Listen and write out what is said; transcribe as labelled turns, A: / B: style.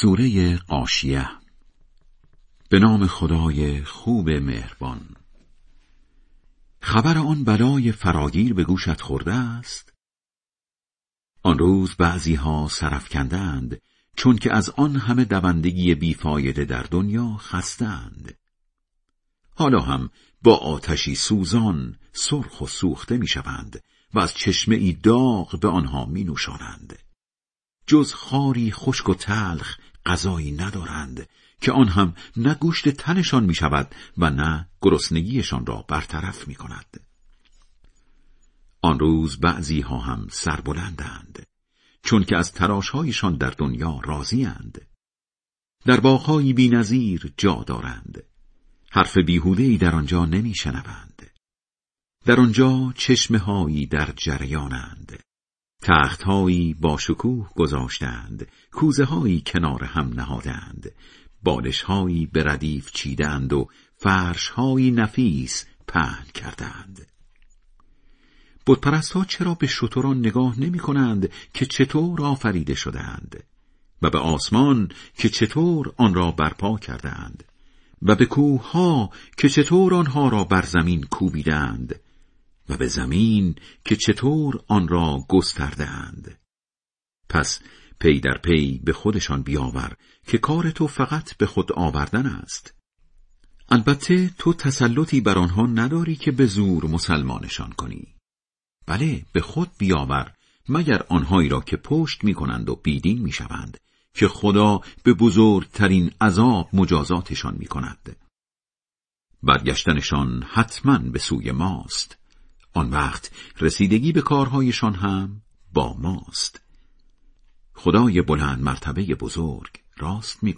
A: سوره قاشیه. به نام خدای خوب مهربان. خبر آن بلای فراگیر به گوشت خورده است. آن روز بعضی ها سرفکندند چون که از آن همه دوندگی بیفایده در دنیا خستند. حالا هم با آتشی سوزان سرخ و سوخته می‌شوند و از چشمه ای داغ به آنها می نوشانند. جز خاری خشک و تلخ غذایی ندارند که آن هم نه گوشت تنشان می شود و نه گرسنگیشان را برطرف می کند. آن روز بعضی ها هم سربلندند چون که از تراشهایشان در دنیا راضیند. در باغهایی بی نظیر جا دارند. حرف بیهوده در آنجا نمی شنوند. در آنجا چشمه هایی در جریانند. تختهایی با شکوه گذاشتند کوزه هایی کنار هم نهادند بالش هایی به ردیف چیدند و فرش هایی نفیس پهن کردند. ها چرا به شتران نگاه نمی کنند که چطور آفریده شدند؟ و به آسمان که چطور آن را برپا کردند؟ و به کوه ها که چطور آنها را بر زمین کوبیدند؟ و به زمین که چطور آن را گستردهاند. پس پی در پی به خودشان بیاور که کار تو فقط به خود آوردن است. البته تو تسلطی بر آنها نداری که به زور مسلمانشان کنی. بله به خود بیاور مگر آنهایی را که پشت می کنند و بیدین می شوند که خدا به بزرگترین عذاب مجازاتشان می کند برگشتنشان حتما به سوی ماست. آن وقت رسیدگی به کارهایشان هم با ماست. خدای بلند مرتبه بزرگ راست می